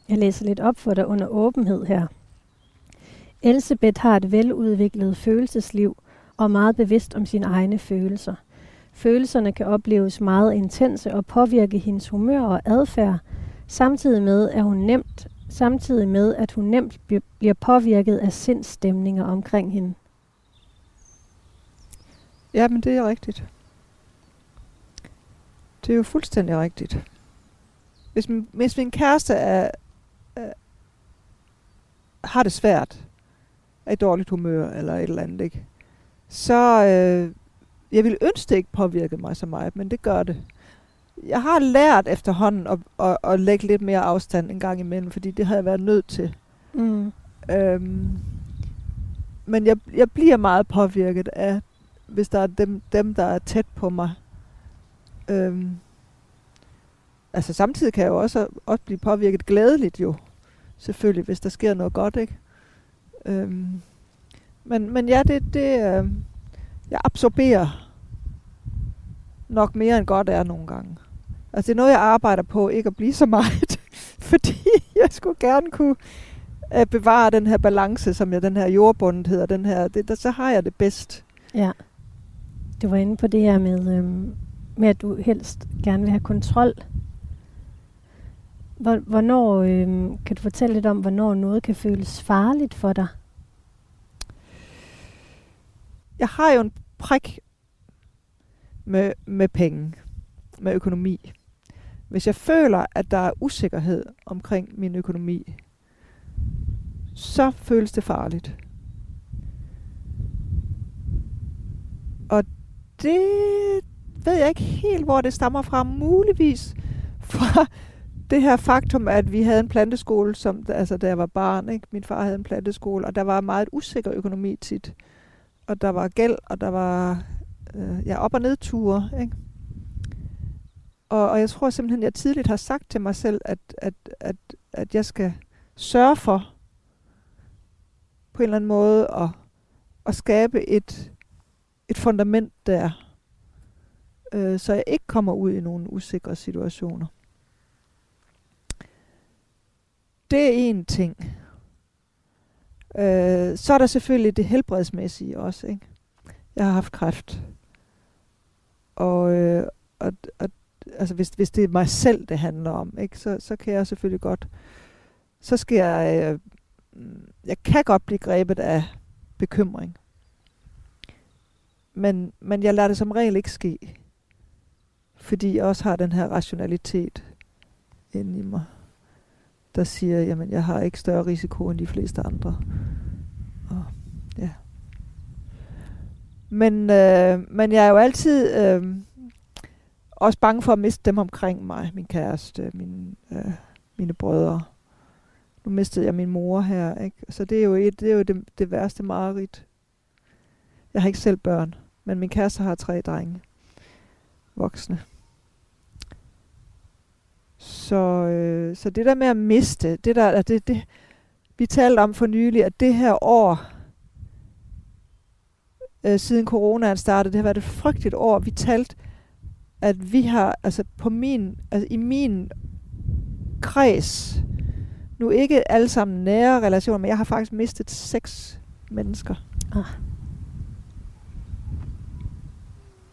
Jeg læser lidt op for dig under åbenhed her. Elisabeth har et veludviklet følelsesliv og er meget bevidst om sine egne følelser. Følelserne kan opleves meget intense og påvirke hendes humør og adfærd, samtidig med, at hun nemt, samtidig med, at hun nemt bliver påvirket af sindsstemninger omkring hende. Ja, men det er rigtigt. Det er jo fuldstændig rigtigt. Hvis min, hvis min kæreste er, er, har det svært, er i dårligt humør eller et eller andet, ikke? så øh, jeg vil ønske, det ikke påvirke mig så meget, men det gør det. Jeg har lært efterhånden at, at, at lægge lidt mere afstand en gang imellem, fordi det har jeg været nødt til. Mm. Øhm, men jeg, jeg bliver meget påvirket af, hvis der er dem, dem der er tæt på mig, Øhm, altså samtidig kan jeg jo også, også blive påvirket glædeligt jo, selvfølgelig, hvis der sker noget godt, ikke? Øhm, men, men ja, det, det øh, jeg absorberer nok mere end godt er nogle gange. Altså det er noget, jeg arbejder på, ikke at blive så meget, fordi jeg skulle gerne kunne øh, bevare den her balance, som jeg den her jordbundet og den her, det, der, så har jeg det bedst. Ja. Du var inde på det her med, øhm, med, at du helst gerne vil have kontrol. Hvornår, øh, kan du fortælle lidt om, hvornår noget kan føles farligt for dig? Jeg har jo en prik med, med penge. med økonomi. Hvis jeg føler, at der er usikkerhed omkring min økonomi, så føles det farligt. Og det ved jeg ikke helt, hvor det stammer fra. Muligvis fra det her faktum, at vi havde en planteskole, som, altså da jeg var barn, ikke? min far havde en planteskole, og der var meget usikker økonomi tit. Og der var gæld, og der var øh, ja, op- og nedture. Ikke? Og, og jeg tror simpelthen, jeg tidligt har sagt til mig selv, at, at, at, at jeg skal sørge for på en eller anden måde at, at skabe et, et fundament der, øh, så jeg ikke kommer ud i nogle usikre situationer. Det er en ting. Øh, så er der selvfølgelig det helbredsmæssige også. Ikke? Jeg har haft kræft. Og, øh, og, og altså hvis, hvis det er mig selv, det handler om, ikke, så, så kan jeg selvfølgelig godt, så skal jeg, øh, jeg kan godt blive grebet af bekymring. Men, men jeg lader det som regel ikke ske. Fordi jeg også har den her rationalitet inde i mig, der siger, jamen jeg har ikke større risiko end de fleste andre. Og, ja. Men, øh, men jeg er jo altid øh, også bange for at miste dem omkring mig, min kæreste, min, øh, mine brødre. Nu mistede jeg min mor her, ikke? Så det er jo, et, det, er jo det, det værste mareridt. Jeg har ikke selv børn, men min kæreste har tre drenge. Voksne. Så, øh, så det der med at miste, det der, det, det, vi talte om for nylig, at det her år, øh, siden coronaen startede, det har været et frygteligt år. Vi talte, at vi har, altså på min, altså i min kreds, nu ikke alle sammen nære relationer, men jeg har faktisk mistet seks mennesker. Ah.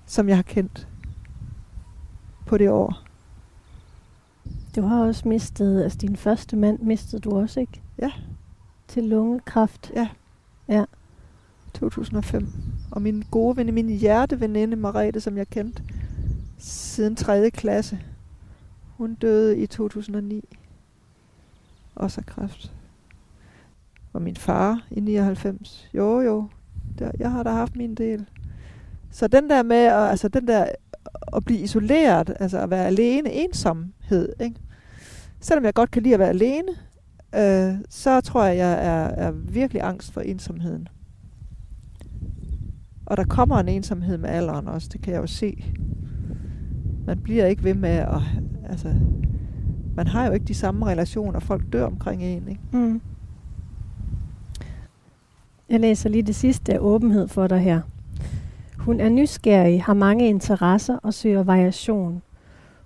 Som jeg har kendt på det år. Du har også mistet, altså din første mand mistede du også, ikke? Ja. Til lungekræft. Ja. Ja. 2005. Og min gode ven, min hjerteveninde Marete, som jeg kendte siden 3. klasse, hun døde i 2009. Også af kræft. Og min far i 99. Jo, jo. Der, jeg har da haft min del. Så den der med, at, altså den der at blive isoleret, altså at være alene, ensomhed, ikke? Selvom jeg godt kan lide at være alene, øh, så tror jeg, jeg er, er virkelig angst for ensomheden. Og der kommer en ensomhed med alderen også, det kan jeg jo se. Man bliver ikke ved med at, altså, man har jo ikke de samme relationer, folk dør omkring en, ikke? Mm. Jeg læser lige det sidste af åbenhed for dig her. Hun er nysgerrig, har mange interesser og søger variation.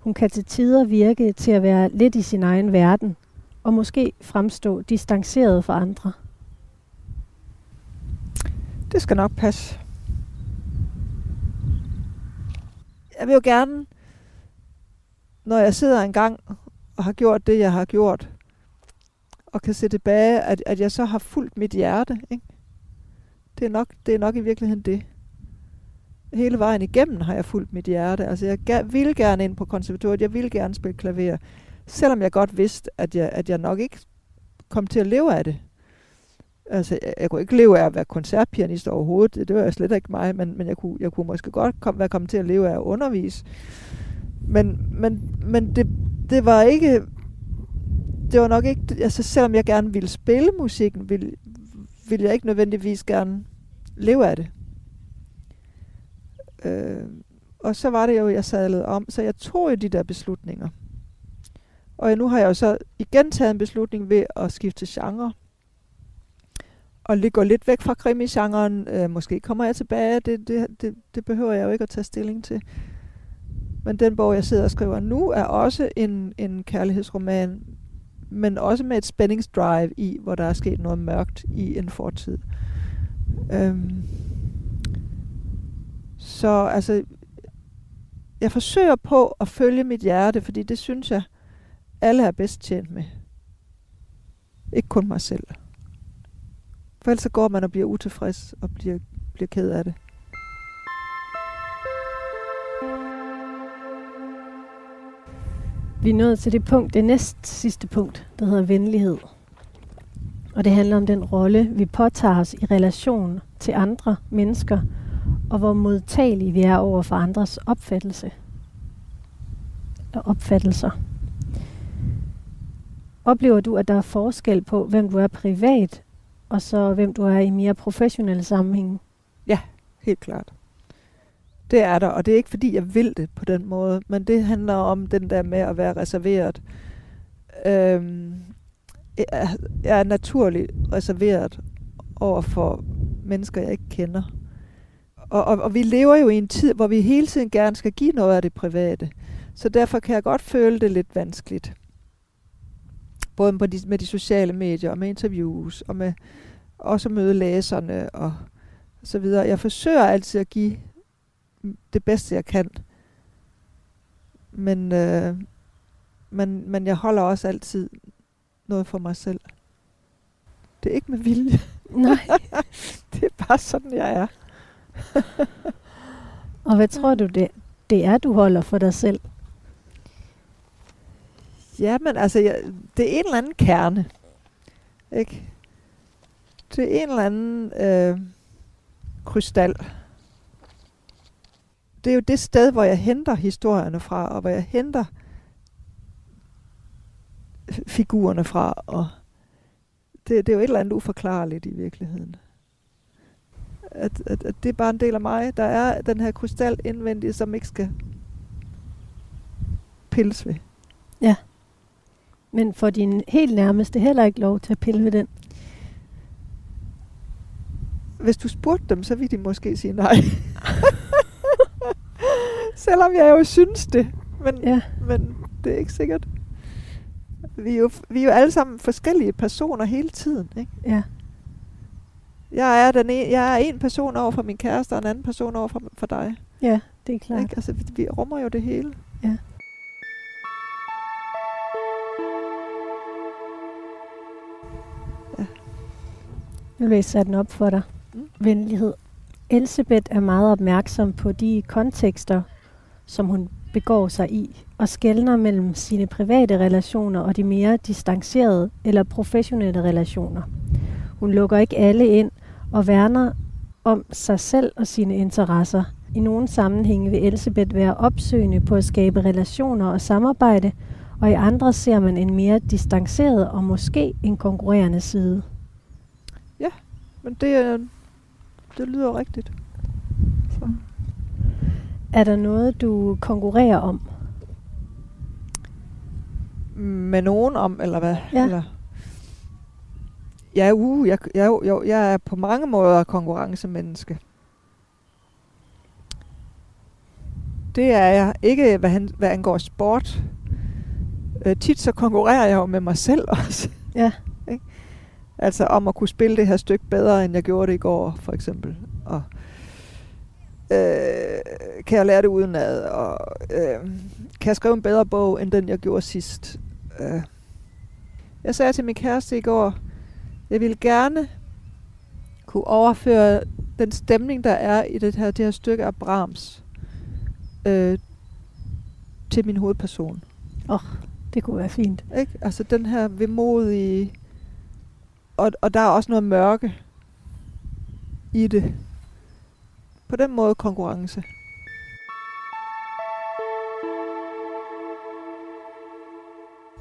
Hun kan til tider virke til at være lidt i sin egen verden, og måske fremstå distanceret fra andre. Det skal nok passe. Jeg vil jo gerne, når jeg sidder en gang og har gjort det, jeg har gjort, og kan se tilbage, at, at jeg så har fulgt mit hjerte. Ikke? Det, er nok, det er nok i virkeligheden det hele vejen igennem har jeg fulgt mit hjerte. Altså jeg ville gerne ind på konservatoriet, jeg ville gerne spille klaver, selvom jeg godt vidste, at jeg, at jeg nok ikke kom til at leve af det. Altså, jeg, jeg kunne ikke leve af at være koncertpianist overhovedet, det, det var slet ikke mig, men, men jeg, kunne, jeg kunne måske godt kom, være kommet til at leve af at undervise. Men, men, men det, det var ikke, det var nok ikke, altså selvom jeg gerne ville spille musikken, ville, ville jeg ikke nødvendigvis gerne leve af det. Øh, og så var det jo, jeg sadlede om. Så jeg tog jo de der beslutninger. Og nu har jeg jo så igen taget en beslutning ved at skifte genre. Og det lidt væk fra krimi-genren. Øh, måske kommer jeg tilbage. Det, det, det, det behøver jeg jo ikke at tage stilling til. Men den bog, jeg sidder og skriver nu, er også en, en kærlighedsroman, men også med et spændingsdrive i, hvor der er sket noget mørkt i en fortid. Øhm, så altså, jeg forsøger på at følge mit hjerte, fordi det synes jeg, alle er bedst tjent med. Ikke kun mig selv. For ellers så går man og bliver utilfreds og bliver, bliver ked af det. Vi er nået til det punkt, det næst sidste punkt, der hedder venlighed. Og det handler om den rolle, vi påtager os i relation til andre mennesker, og hvor modtagelige vi er over for andres opfattelse og opfattelser. Oplever du, at der er forskel på, hvem du er privat, og så hvem du er i mere professionelle sammenhænge? Helt klart. Det er der, og det er ikke fordi, jeg vil det på den måde, men det handler om den der med at være reserveret. Øhm, jeg er naturligt reserveret over for mennesker, jeg ikke kender. Og, og, og vi lever jo i en tid, hvor vi hele tiden gerne skal give noget af det private. Så derfor kan jeg godt føle det lidt vanskeligt. Både på de, med de sociale medier, og med interviews, og med også møde læserne, og så videre. Jeg forsøger altid at give det bedste, jeg kan. Men, øh, men, men jeg holder også altid noget for mig selv. Det er ikke med vilje. Nej. Det er bare sådan, jeg er. Og hvad tror du, det, det er, du holder for dig selv? Ja, men altså, jeg, det er en eller anden kerne. Ikke? Det er en eller anden øh, krystal. Det er jo det sted, hvor jeg henter historierne fra, og hvor jeg henter figurerne fra. Og det, det er jo et eller andet uforklarligt i virkeligheden. At, at, at det er bare en del af mig. Der er den her krystal indvendigt, som ikke skal pilles ved. Men for din helt nærmeste heller ikke lov til at pille ved den. hvis du spurgte dem, så ville de måske sige nej. Selvom jeg jo synes det. Men, Ja. men det er ikke sikkert. Vi er, jo, vi er jo alle sammen forskellige personer hele tiden. Ikke? Ja. Jeg, er den en, jeg er en person over for min kæreste, og en anden person over for, for dig. Ja, det er klart. Ikke? Altså, vi, vi rummer jo det hele. Ja. Nu læser jeg den op for dig. Mm. Venlighed. Elisabeth er meget opmærksom på de kontekster, som hun begår sig i, og skældner mellem sine private relationer og de mere distancerede eller professionelle relationer. Hun lukker ikke alle ind og værner om sig selv og sine interesser. I nogle sammenhænge vil Elisabeth være opsøgende på at skabe relationer og samarbejde, og i andre ser man en mere distanceret og måske en konkurrerende side. Men det, er- det lyder rigtigt. Så. Er der noget, du konkurrerer om? Med nogen om, eller hvad? Ja. Eller? Ja, uh, jeg, jeg, jo, jeg er på mange måder konkurrencemenneske. Det er jeg. Ikke hvad, han, hvad angår sport. Øh, tit så konkurrerer jeg jo med mig selv også. Ja. Ikke? Altså om at kunne spille det her stykke bedre, end jeg gjorde det i går, for eksempel. Og øh, kan jeg lære det udenad? Og øh, kan jeg skrive en bedre bog, end den jeg gjorde sidst? Øh. Jeg sagde til min kæreste i går, jeg ville gerne kunne overføre den stemning, der er i det her, det her stykke af Brahms øh, til min hovedperson. Det kunne være fint. Ikke? Altså den her vemodige... Og, og der er også noget mørke i det. På den måde konkurrence.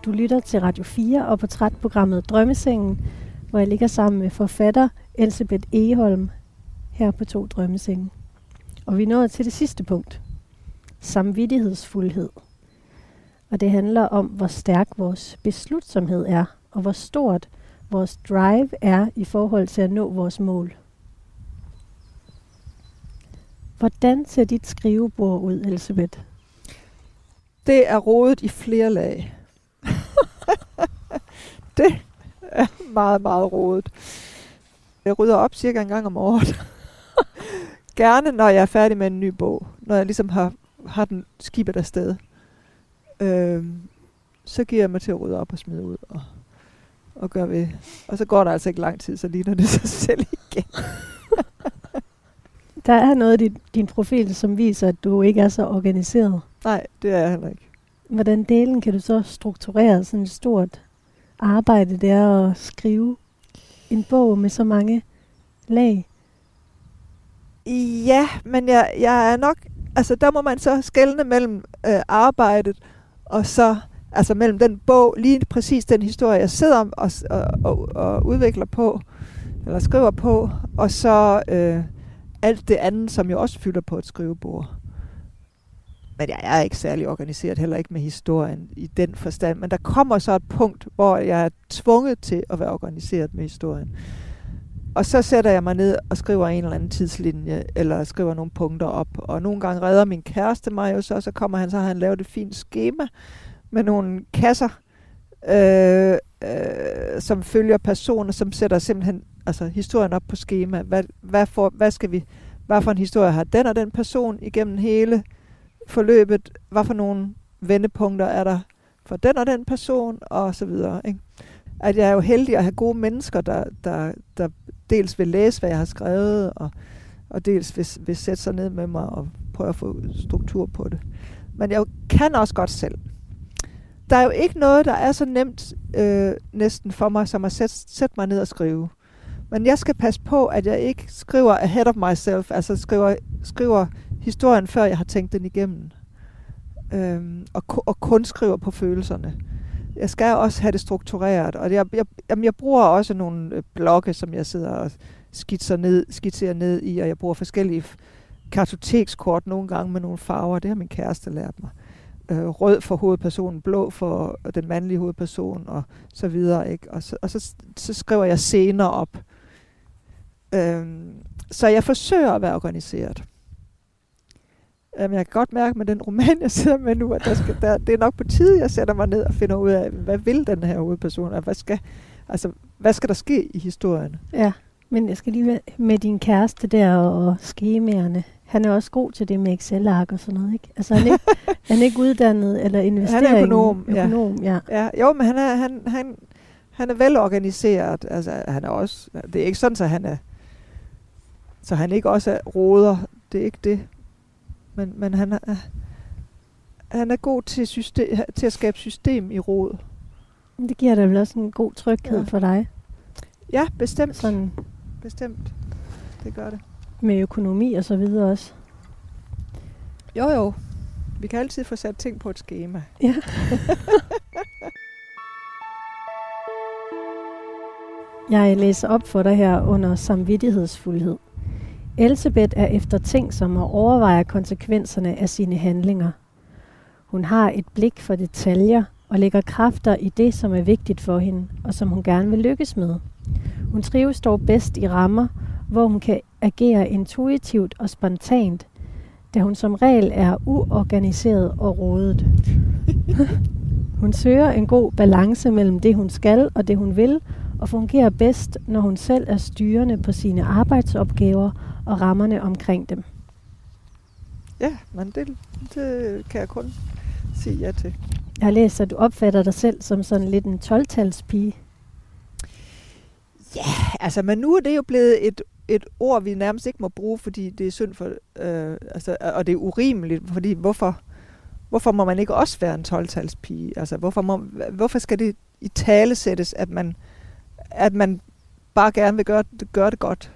Du lytter til Radio 4 og portrætprogrammet Drømmesengen, hvor jeg ligger sammen med forfatter Elisabeth Eholm her på to drømmesenge. Og vi nåede til det sidste punkt. Samvittighedsfuldhed. Og det handler om, hvor stærk vores beslutsomhed er, og hvor stort vores drive er i forhold til at nå vores mål. Hvordan ser dit skrivebord ud, Elisabeth? Det er rodet i flere lag. det er meget, meget rodet. Jeg rydder op cirka en gang om året. Gerne, når jeg er færdig med en ny bog. Når jeg ligesom har, har den skibet afsted. Øhm, så giver jeg mig til at rydde op og smide ud. Og, og gøre ved. Og så går der altså ikke lang tid, så ligner det sig selv igen. Der er noget i din, din profil, som viser, at du ikke er så organiseret. Nej, det er jeg heller ikke. hvordan delen kan du så strukturere sådan et stort arbejde der at skrive en bog med så mange lag? Ja, men jeg, jeg er nok... Altså, der må man så skelne mellem øh, arbejdet og så... Altså mellem den bog, lige præcis den historie, jeg sidder og, og, og, og udvikler på, eller skriver på, og så øh, alt det andet, som jeg også fylder på et skrivebord. Men jeg er ikke særlig organiseret, heller ikke med historien i den forstand. Men der kommer så et punkt, hvor jeg er tvunget til at være organiseret med historien. Og så sætter jeg mig ned og skriver en eller anden tidslinje, eller skriver nogle punkter op. Og nogle gange redder min kæreste mig jo så, så kommer han så, har han lavet et fint schema med nogle kasser, øh, øh, som følger personer, som sætter simpelthen altså, historien op på schema. Hvad, hvad, for, hvad skal vi, hvad for en historie har den og den person igennem hele forløbet? Hvad for nogle vendepunkter er der for den og den person? Og så videre. Ikke? At jeg er jo heldig at have gode mennesker, der, der, der dels vil læse, hvad jeg har skrevet, og, og dels vil, vil sætte sig ned med mig og prøve at få struktur på det. Men jeg kan også godt selv. Der er jo ikke noget, der er så nemt øh, næsten for mig, som at sætte, sætte mig ned og skrive. Men jeg skal passe på, at jeg ikke skriver ahead of myself, altså skriver, skriver historien, før jeg har tænkt den igennem. Øhm, og, og kun skriver på følelserne. Jeg skal også have det struktureret, og jeg, jeg, jamen jeg bruger også nogle øh, blokke, som jeg sidder og skitser ned, skitserer ned i, og jeg bruger forskellige kartotekskort nogle gange med nogle farver. Det har min kæreste lært mig. Øh, rød for hovedpersonen, blå for øh, den mandlige hovedperson, og så videre. Ikke? Og, så, og så, så skriver jeg scener op. Øhm, så jeg forsøger at være organiseret. Øhm, jeg kan godt mærke med den roman, jeg sidder med nu, at der skal, der, det er nok på tide, jeg sætter mig ned og finder ud af, hvad vil den her hovedperson, og hvad skal, altså, hvad skal der ske i historien? Ja, men jeg skal lige med, med din kæreste der og skemaerne. Han er også god til det med Excel-ark og sådan noget, ikke? Altså han er ikke, han er ikke uddannet eller investering. Han er økonom, økonom ja. ja. ja. Jo, men han er, han, han, han er velorganiseret. Altså, han er også, det er ikke sådan, så han er så han ikke også er råder. Det er ikke det. Men, men han, er, han er god til, system, til at skabe system i råd. Det giver da vel også en god tryghed ja. for dig? Ja, bestemt. Sådan bestemt. Det gør det. Med økonomi og så videre også? Jo, jo. Vi kan altid få sat ting på et schema. Ja. Jeg læser op for dig her under samvittighedsfuldhed. Elsebeth er eftertænksom og overvejer konsekvenserne af sine handlinger. Hun har et blik for detaljer og lægger kræfter i det, som er vigtigt for hende, og som hun gerne vil lykkes med. Hun trives dog bedst i rammer, hvor hun kan agere intuitivt og spontant, da hun som regel er uorganiseret og rådet. hun søger en god balance mellem det, hun skal og det, hun vil, og fungerer bedst, når hun selv er styrende på sine arbejdsopgaver og rammerne omkring dem. Ja, men det, det kan jeg kun sige ja til. Jeg har læst, at du opfatter dig selv som sådan lidt en 12-talspige. Ja, altså, men nu er det jo blevet et, et ord, vi nærmest ikke må bruge, fordi det er synd for, øh, altså, og det er urimeligt, fordi hvorfor, hvorfor må man ikke også være en 12-talspige? Altså, hvorfor, må, hvorfor skal det i tale sættes, at man, at man bare gerne vil gøre, gøre det godt?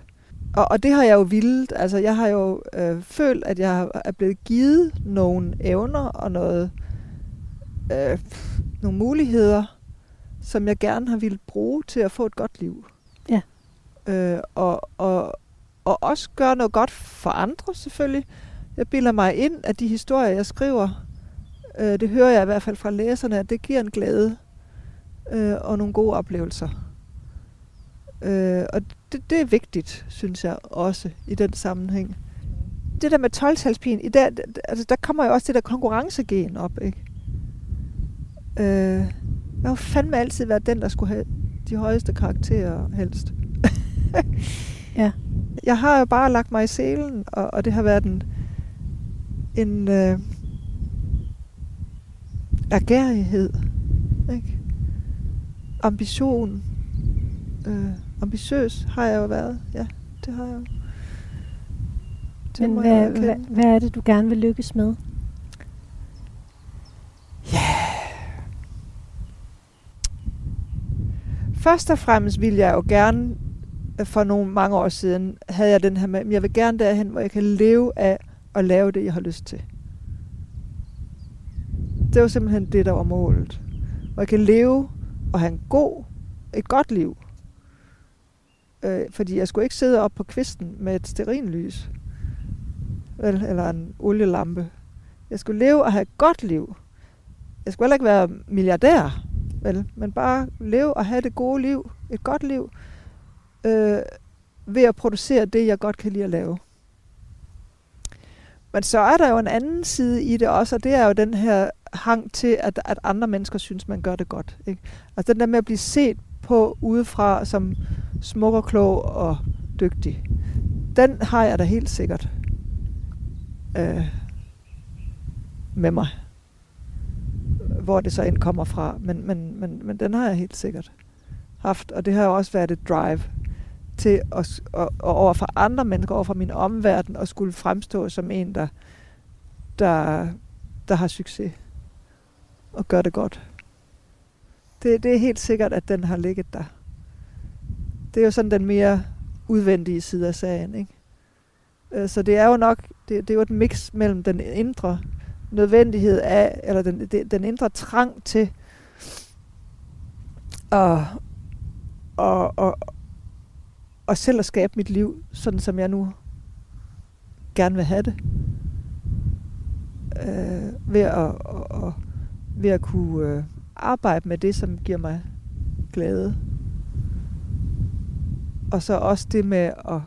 Og, og det har jeg jo vildt. Altså, jeg har jo øh, følt, at jeg er blevet givet nogle evner og noget, øh, nogle muligheder, som jeg gerne har ville bruge til at få et godt liv. Ja. Øh, og, og, og også gøre noget godt for andre, selvfølgelig. Jeg bilder mig ind, at de historier, jeg skriver, øh, det hører jeg i hvert fald fra læserne, at det giver en glæde øh, og nogle gode oplevelser. Øh, og det, det er vigtigt, synes jeg også, i den sammenhæng. Det der med 12-talspigen, i der, altså, der kommer jo også det der konkurrencegen op, ikke? Øh, jeg har fandme altid været den, der skulle have de højeste karakterer helst. ja. Jeg har jo bare lagt mig i selen, og, og det har været en, en øh, ergærighed, ikke? ambition, øh, ambitiøs har jeg jo været. Ja, det har jeg jo. Det Men hvad, jeg hvad, hvad er det, du gerne vil lykkes med? Ja. Først og fremmest vil jeg jo gerne, øh, for nogle mange år siden, havde jeg den her med, jeg vil gerne derhen, hvor jeg kan leve af at lave det, jeg har lyst til. Det var simpelthen det, der var målet. Hvor jeg kan leve og have en god, et godt liv Øh, fordi jeg skulle ikke sidde op på kvisten med et sterinlys. Vel, eller en olielampe. Jeg skulle leve og have et godt liv. Jeg skulle heller ikke være milliardær, vel, men bare leve og have det gode liv, et godt liv, øh, ved at producere det, jeg godt kan lide at lave. Men så er der jo en anden side i det også, og det er jo den her hang til, at, at andre mennesker synes, man gør det godt. Ikke? Altså den der med at blive set på udefra som smuk og klog og dygtig. Den har jeg da helt sikkert øh, med mig. Hvor det så end kommer fra. Men, men, men, men den har jeg helt sikkert haft. Og det har jo også været et drive til at, at, at over for andre mennesker, over for min omverden, og skulle fremstå som en, der, der, der har succes og gør det godt. Det, det er helt sikkert, at den har ligget der. Det er jo sådan den mere udvendige side af sagen, ikke? Øh, så det er jo nok, det, det er jo et mix mellem den indre nødvendighed af, eller den, den indre trang til at, at, at, at selv at skabe mit liv, sådan som jeg nu gerne vil have det. Øh, ved at, at, at, ved at kunne øh, arbejde med det, som giver mig glæde. Og så også det med at,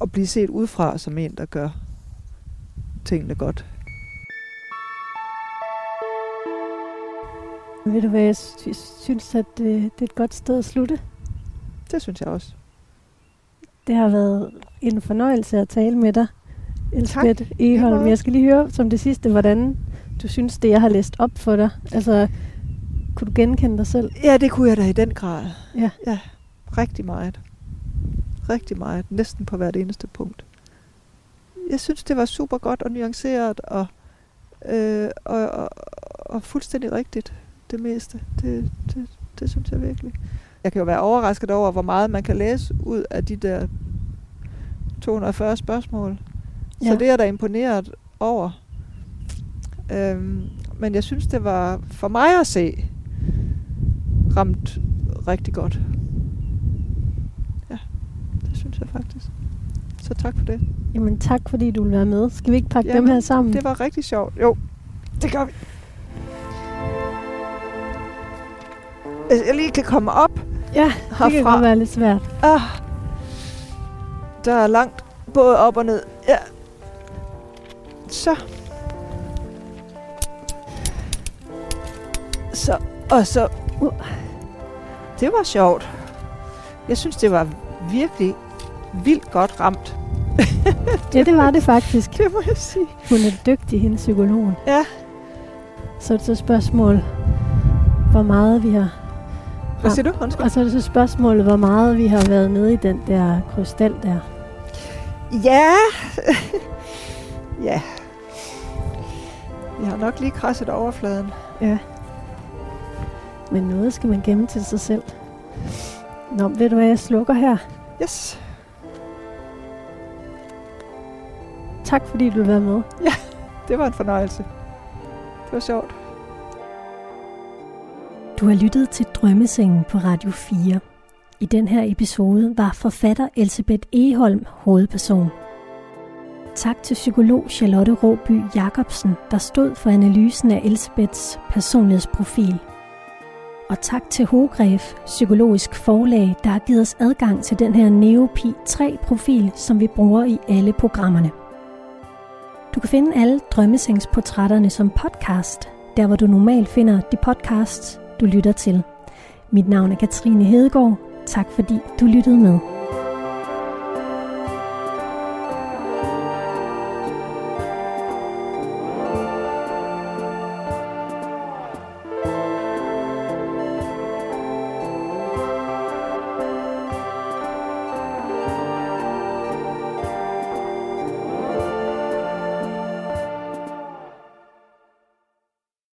at blive set udefra som en, der gør tingene godt. Ved du hvad, jeg synes, at det, det er et godt sted at slutte. Det synes jeg også. Det har været en fornøjelse at tale med dig, Elisabeth Eholm. Jeg skal lige høre som det sidste, hvordan du synes, det jeg har læst op for dig. Altså, kunne du genkende dig selv? Ja, det kunne jeg da i den grad. Ja. Ja, rigtig meget. Rigtig meget. Næsten på hvert eneste punkt. Jeg synes, det var super godt og nuanceret og, øh, og, og, og fuldstændig rigtigt, det meste. Det, det, det synes jeg virkelig. Jeg kan jo være overrasket over, hvor meget man kan læse ud af de der 240 spørgsmål. Ja. Så det er da imponeret over. Øhm, men jeg synes, det var for mig at se ramt rigtig godt. Ja, det synes jeg faktisk. Så tak for det. Jamen tak, fordi du vil være med. Skal vi ikke pakke Jamen, dem her sammen? Det var rigtig sjovt. Jo, det gør vi. Hvis jeg lige kan komme op Ja, herfra. det kan godt være lidt svært. Ah, der er langt både op og ned. Ja. Så. Så, og så... Uh. Det var sjovt. Jeg synes, det var virkelig vildt godt ramt. ja, det var det faktisk. Det må jeg sige. Hun er dygtig, hende psykologen. Ja. Så er det så spørgsmål, hvor meget vi har... Hvad siger du? Undskyld. Og så er det så spørgsmålet, hvor meget vi har været nede i den der krystal der. Ja. ja. Vi har nok lige krasset overfladen. Ja. Men noget skal man gemme til sig selv. Nå, ved du hvad, jeg slukker her. Yes. Tak fordi du var med. Ja, det var en fornøjelse. Det var sjovt. Du har lyttet til Drømmesengen på Radio 4. I den her episode var forfatter Elisabeth Eholm hovedperson. Tak til psykolog Charlotte Råby Jacobsen, der stod for analysen af Elisabeths personlighedsprofil. Og tak til Hogref Psykologisk Forlag, der har givet os adgang til den her Neopi 3-profil, som vi bruger i alle programmerne. Du kan finde alle drømmesengsportrætterne som podcast, der hvor du normalt finder de podcasts, du lytter til. Mit navn er Katrine Hedegaard. Tak fordi du lyttede med.